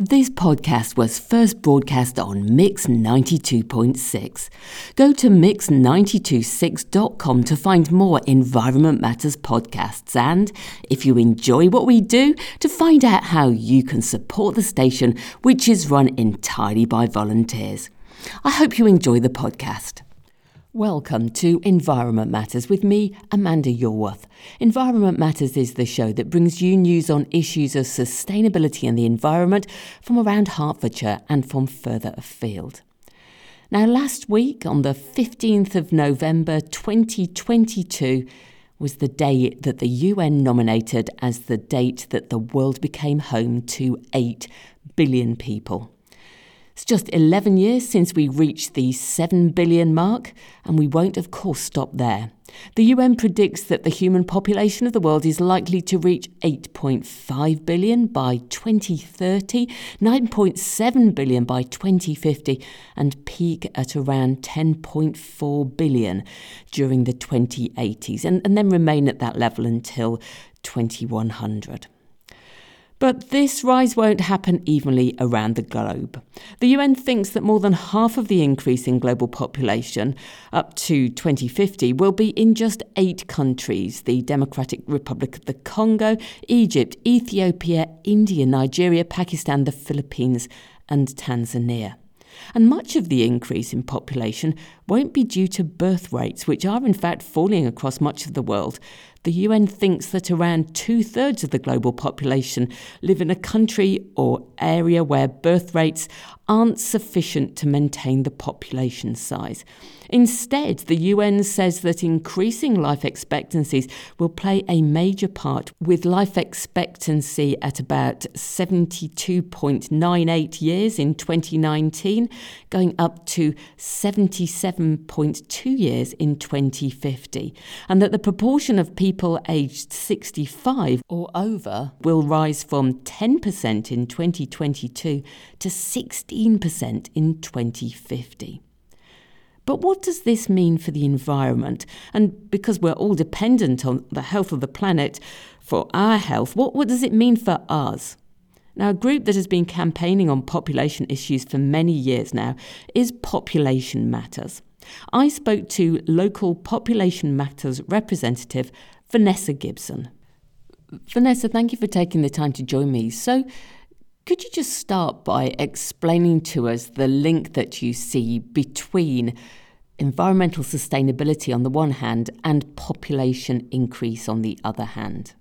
This podcast was first broadcast on Mix 92.6. Go to mix926.com to find more Environment Matters podcasts and, if you enjoy what we do, to find out how you can support the station, which is run entirely by volunteers. I hope you enjoy the podcast. Welcome to Environment Matters with me, Amanda Yorworth. Environment Matters is the show that brings you news on issues of sustainability and the environment from around Hertfordshire and from further afield. Now, last week, on the 15th of November 2022, was the day that the UN nominated as the date that the world became home to 8 billion people. It's just 11 years since we reached the 7 billion mark, and we won't, of course, stop there. The UN predicts that the human population of the world is likely to reach 8.5 billion by 2030, 9.7 billion by 2050, and peak at around 10.4 billion during the 2080s, and, and then remain at that level until 2100. But this rise won't happen evenly around the globe. The UN thinks that more than half of the increase in global population up to 2050 will be in just eight countries the Democratic Republic of the Congo, Egypt, Ethiopia, India, Nigeria, Pakistan, the Philippines, and Tanzania. And much of the increase in population won't be due to birth rates, which are in fact falling across much of the world. The UN thinks that around two thirds of the global population live in a country or area where birth rates aren't sufficient to maintain the population size. Instead, the UN says that increasing life expectancies will play a major part, with life expectancy at about 72.98 years in 2019, going up to 77.2 years in 2050, and that the proportion of people aged 65 or over will rise from 10% in 2022 to 16% in 2050. But what does this mean for the environment? And because we're all dependent on the health of the planet for our health, what, what does it mean for us? Now, a group that has been campaigning on population issues for many years now is Population Matters. I spoke to local Population Matters representative Vanessa Gibson. Vanessa, thank you for taking the time to join me. So, could you just start by explaining to us the link that you see between environmental sustainability on the one hand and population increase on the other hand?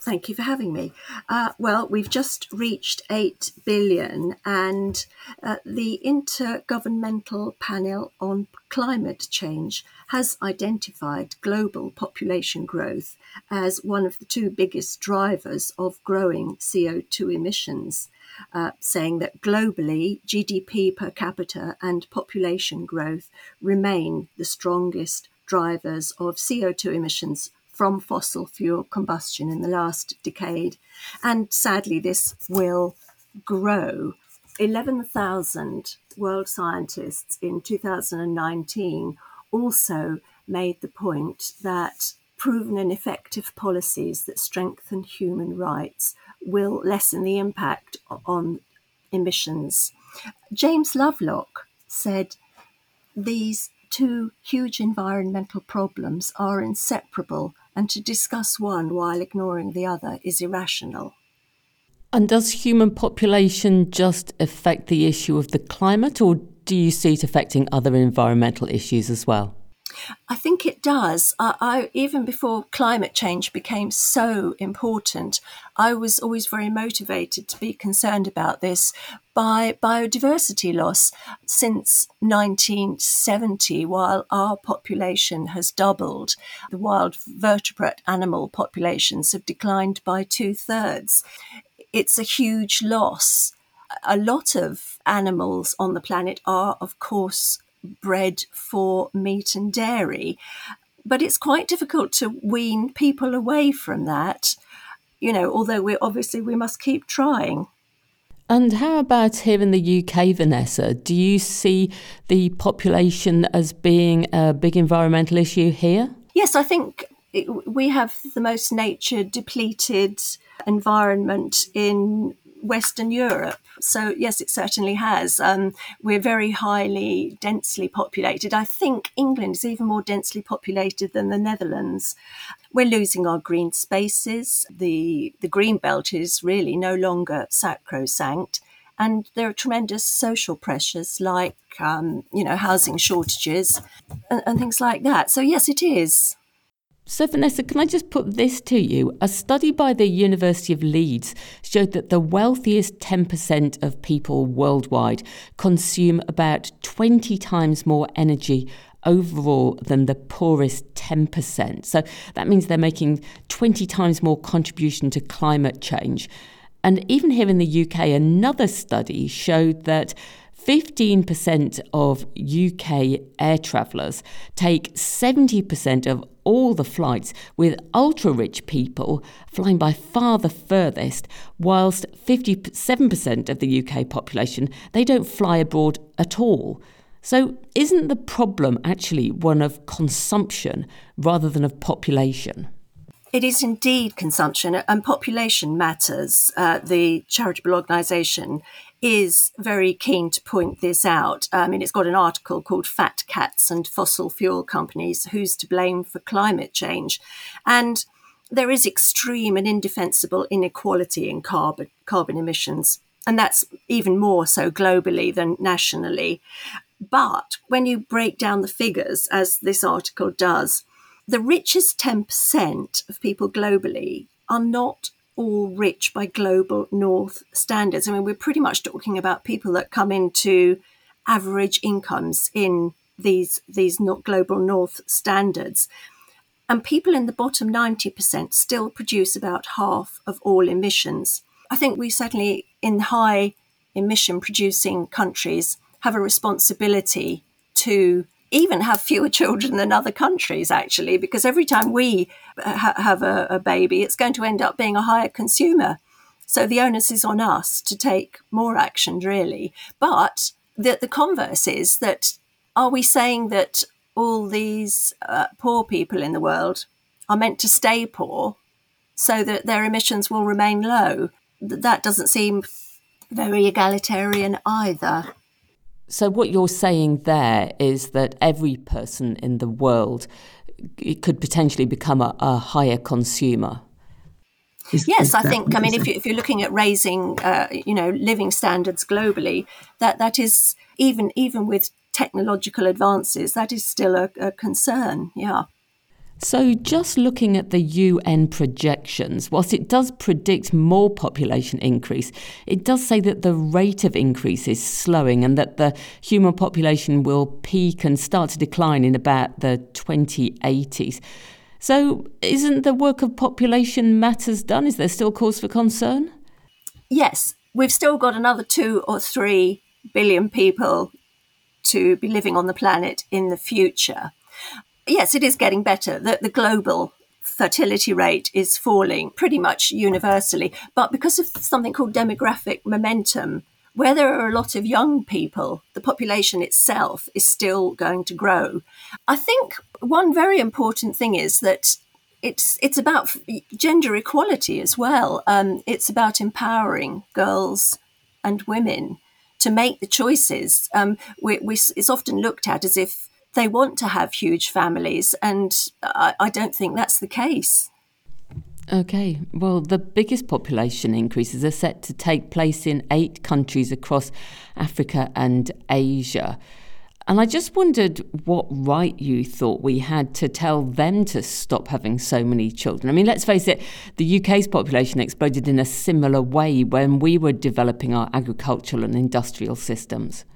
Thank you for having me. Uh, well, we've just reached 8 billion, and uh, the Intergovernmental Panel on Climate Change has identified global population growth as one of the two biggest drivers of growing CO2 emissions, uh, saying that globally, GDP per capita and population growth remain the strongest drivers of CO2 emissions from fossil fuel combustion in the last decade. And sadly, this will grow. 11,000 world scientists in 2019 also made the point that proven and effective policies that strengthen human rights will lessen the impact on emissions. James Lovelock said these two huge environmental problems are inseparable and to discuss one while ignoring the other is irrational. And does human population just affect the issue of the climate, or do you see it affecting other environmental issues as well? I think it does. I, I, even before climate change became so important, I was always very motivated to be concerned about this by biodiversity loss. Since 1970, while our population has doubled, the wild vertebrate animal populations have declined by two thirds. It's a huge loss. A lot of animals on the planet are, of course, bred for meat and dairy. But it's quite difficult to wean people away from that, you know, although we obviously we must keep trying. And how about here in the UK, Vanessa? Do you see the population as being a big environmental issue here? Yes, I think we have the most nature depleted environment in Western Europe. So, yes, it certainly has. Um, we're very highly densely populated. I think England is even more densely populated than the Netherlands. We're losing our green spaces. The, the green belt is really no longer sacrosanct. And there are tremendous social pressures like, um, you know, housing shortages and, and things like that. So, yes, it is. So, Vanessa, can I just put this to you? A study by the University of Leeds showed that the wealthiest 10% of people worldwide consume about 20 times more energy overall than the poorest 10%. So that means they're making 20 times more contribution to climate change. And even here in the UK, another study showed that 15% of UK air travellers take 70% of all the flights, with ultra rich people flying by far the furthest, whilst 57% of the UK population they don't fly abroad at all. So, isn't the problem actually one of consumption rather than of population? It is indeed consumption, and population matters. Uh, the charitable organisation is very keen to point this out. I mean, it's got an article called Fat Cats and Fossil Fuel Companies Who's to Blame for Climate Change? And there is extreme and indefensible inequality in carbon, carbon emissions. And that's even more so globally than nationally. But when you break down the figures, as this article does, the richest 10% of people globally are not all rich by global north standards. I mean, we're pretty much talking about people that come into average incomes in these these not global north standards. And people in the bottom 90% still produce about half of all emissions. I think we certainly, in high emission producing countries, have a responsibility to even have fewer children than other countries, actually, because every time we ha- have a, a baby, it's going to end up being a higher consumer. So the onus is on us to take more action, really. But the, the converse is that are we saying that all these uh, poor people in the world are meant to stay poor so that their emissions will remain low? That doesn't seem very egalitarian either. So, what you're saying there is that every person in the world could potentially become a, a higher consumer. Is, yes, is I think. I mean, if, you, if you're looking at raising, uh, you know, living standards globally, that that is even even with technological advances, that is still a, a concern. Yeah. So, just looking at the UN projections, whilst it does predict more population increase, it does say that the rate of increase is slowing and that the human population will peak and start to decline in about the 2080s. So, isn't the work of population matters done? Is there still cause for concern? Yes, we've still got another two or three billion people to be living on the planet in the future yes, it is getting better. The, the global fertility rate is falling pretty much universally. But because of something called demographic momentum, where there are a lot of young people, the population itself is still going to grow. I think one very important thing is that it's it's about gender equality as well. Um, it's about empowering girls and women to make the choices. Um, we, we, it's often looked at as if they want to have huge families, and I, I don't think that's the case. Okay, well, the biggest population increases are set to take place in eight countries across Africa and Asia. And I just wondered what right you thought we had to tell them to stop having so many children. I mean, let's face it, the UK's population exploded in a similar way when we were developing our agricultural and industrial systems.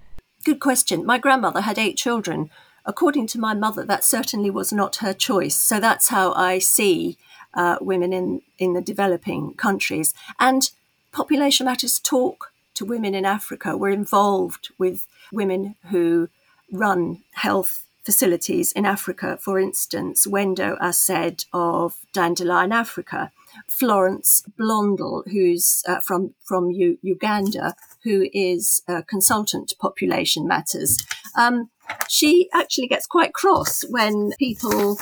Good question. My grandmother had eight children according to my mother, that certainly was not her choice. So that's how I see uh, women in, in the developing countries. And Population Matters talk to women in Africa. We're involved with women who run health facilities in Africa. For instance, Wendo Aszed of Dandelion Africa, Florence Blondel, who's uh, from from U- Uganda, who is a consultant to Population Matters. Um, she actually gets quite cross when people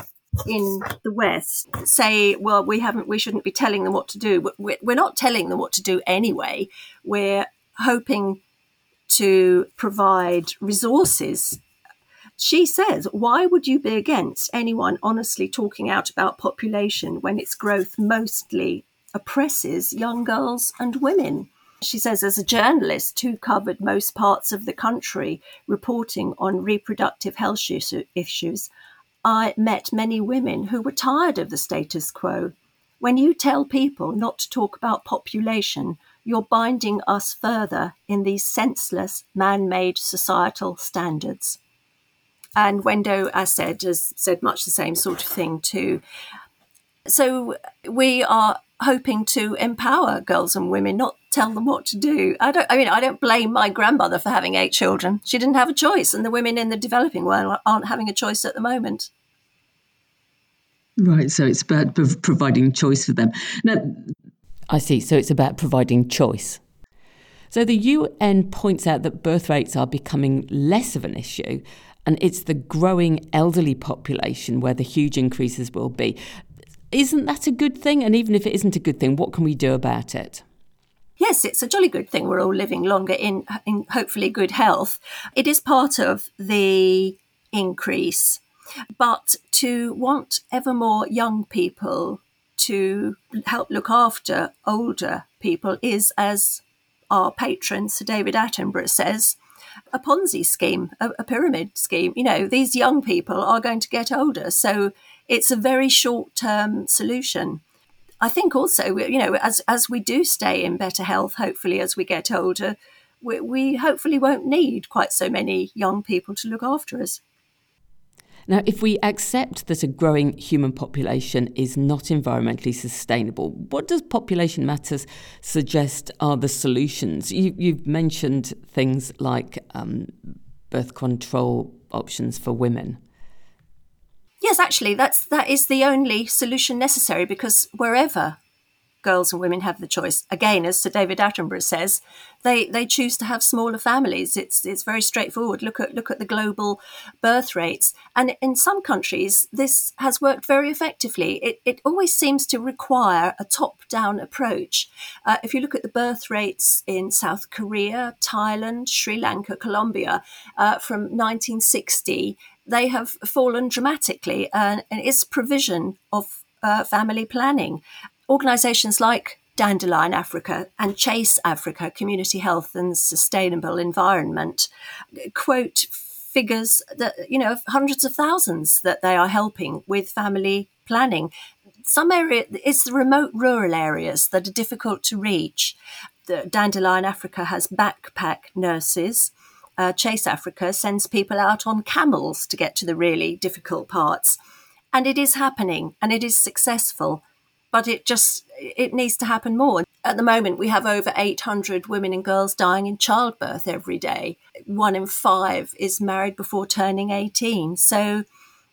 in the West say, well, we haven't, we shouldn't be telling them what to do. We're not telling them what to do anyway. We're hoping to provide resources. She says, why would you be against anyone honestly talking out about population when its growth mostly oppresses young girls and women? She says, as a journalist who covered most parts of the country reporting on reproductive health issues, I met many women who were tired of the status quo. When you tell people not to talk about population, you're binding us further in these senseless man made societal standards. And Wendo Aszed has said much the same sort of thing too. So we are hoping to empower girls and women, not tell them what to do. I don't. I mean, I don't blame my grandmother for having eight children. She didn't have a choice, and the women in the developing world aren't having a choice at the moment. Right. So it's about providing choice for them. Now, I see. So it's about providing choice. So the UN points out that birth rates are becoming less of an issue, and it's the growing elderly population where the huge increases will be. Isn't that a good thing? And even if it isn't a good thing, what can we do about it? Yes, it's a jolly good thing. We're all living longer in, in hopefully good health. It is part of the increase. But to want ever more young people to help look after older people is, as our patron Sir David Attenborough says, a Ponzi scheme, a, a, pyramid scheme. You know, these young people are going to get older. So it's a very short term solution. I think also, you know, as, as we do stay in better health, hopefully as we get older, we, we hopefully won't need quite so many young people to look after us. Now, if we accept that a growing human population is not environmentally sustainable, what does Population Matters suggest are the solutions? You, have mentioned things like um, birth control options for women. Yes, actually, that's that is the only solution necessary because wherever girls and women have the choice. Again, as Sir David Attenborough says, they they choose to have smaller families. It's it's very straightforward. Look at look at the global birth rates, and in some countries this has worked very effectively. It it always seems to require a top down approach. Uh, if you look at the birth rates in South Korea, Thailand, Sri Lanka, Colombia uh, from 1960. They have fallen dramatically, and its provision of uh, family planning organisations like Dandelion Africa and Chase Africa, Community Health and Sustainable Environment, quote figures that, you know, hundreds of thousands that they are helping with family planning. Some area, it's the remote rural areas that are difficult to reach. The Dandelion Africa has backpack nurses. Uh, Chase Africa sends people out on camels to get to the really difficult parts. And it is happening and it is successful but it just it needs to happen more. At the moment, we have over 800 women and girls dying in childbirth every day. One in five is married before turning 18. So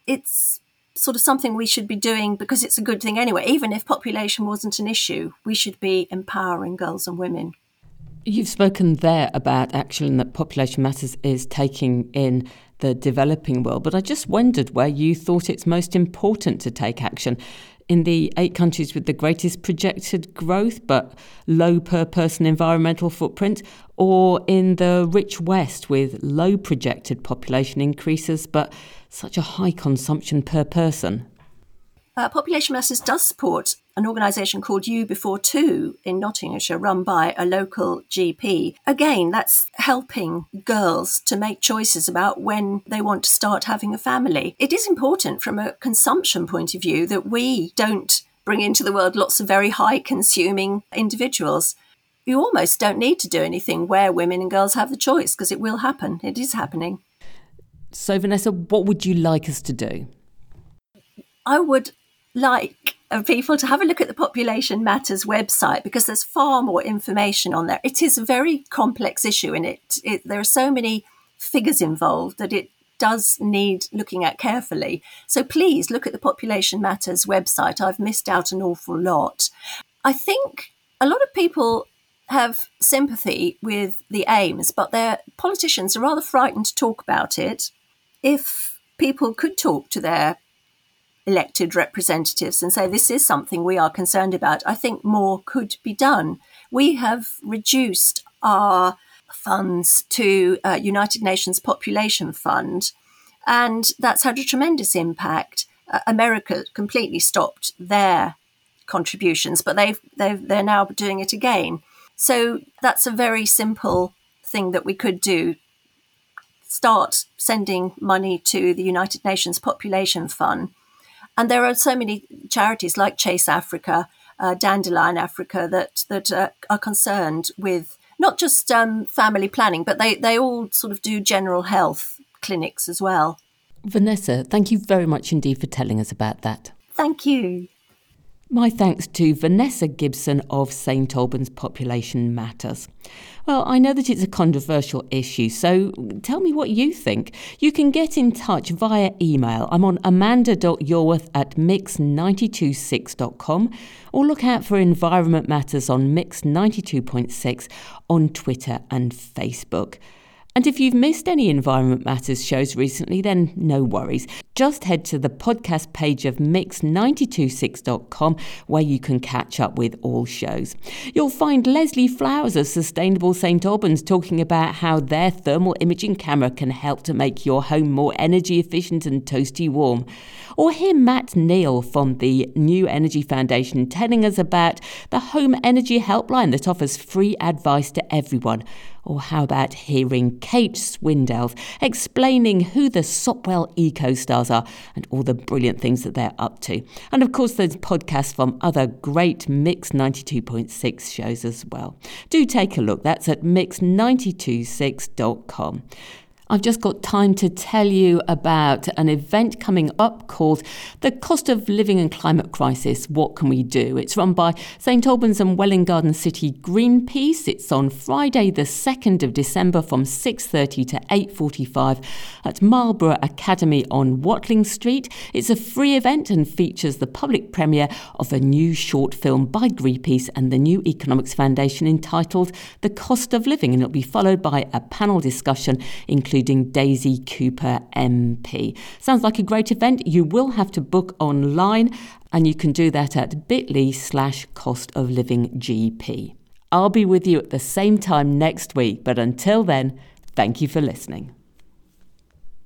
it's sort of something we should be doing because it's a good thing anyway. Even if population wasn't an issue, we should be empowering girls and women. You've spoken there about action that Population Matters is taking in the developing world, but I just wondered where you thought it's most important to take action in the eight countries with the greatest projected growth but low per person environmental footprint, or in the rich West with low projected population increases but such a high consumption per person? Uh, Population Matters does support an organisation called You Before Two in Nottinghamshire, run by a local GP. Again, that's helping girls to make choices about when they want to start having a family. It is important from a consumption point of view that we don't bring into the world lots of very high consuming individuals. You almost don't need to do anything where women and girls have the choice because it will happen. It is happening. So, Vanessa, what would you like us to do? I would like people to have a look at the Population Matters website because there's far more information on there. It is a very complex issue and it, it there are so many figures involved that it does need looking at carefully. So please look at the Population Matters website. I've missed out an awful lot. I think a lot of people have sympathy with the aims, but their politicians are rather frightened to talk about it. If people could talk to their elected representatives and say this is something we are concerned about, I think more could be done. We have reduced our funds to uh, United Nations Population Fund, and that's had a tremendous impact. Uh, America completely stopped their contributions, but they've, they've they're now doing it again. So that's a very simple thing that we could do. Start sending money to the United Nations Population Fund. And there are so many charities like Chase Africa, uh, Dandelion Africa that that uh, are concerned with not just um, family planning, but they, they all sort of do general health clinics as well. Vanessa, thank you very much indeed for telling us about that. Thank you. My thanks to Vanessa Gibson of St Albans Population Matters. Well, I know that it's a controversial issue, so tell me what you think. You can get in touch via email. I'm on amanda.yorworth at mix926.com or look out for Environment Matters on Mix 92.6 on Twitter and Facebook. And if you've missed any Environment Matters shows recently, then no worries. Just head to the podcast page of mix926.com where you can catch up with all shows. You'll find Leslie Flowers of Sustainable St Albans talking about how their thermal imaging camera can help to make your home more energy efficient and toasty warm. Or hear Matt Neal from the New Energy Foundation telling us about the home energy helpline that offers free advice to everyone. Or how about hearing Kate Swindell explaining who the Sopwell Eco Stars are and all the brilliant things that they're up to? And of course, there's podcasts from other great Mix 92.6 shows as well. Do take a look. That's at mix926.com. I've just got time to tell you about an event coming up called The Cost of Living and Climate Crisis What Can We Do? It's run by St Albans and Welwyn Garden City Greenpeace. It's on Friday the 2nd of December from 6:30 to 8:45 at Marlborough Academy on Watling Street. It's a free event and features the public premiere of a new short film by Greenpeace and the New Economics Foundation entitled The Cost of Living and it'll be followed by a panel discussion including including Daisy Cooper MP. Sounds like a great event. You will have to book online, and you can do that at bit.ly slash cost of living GP. I'll be with you at the same time next week, but until then, thank you for listening.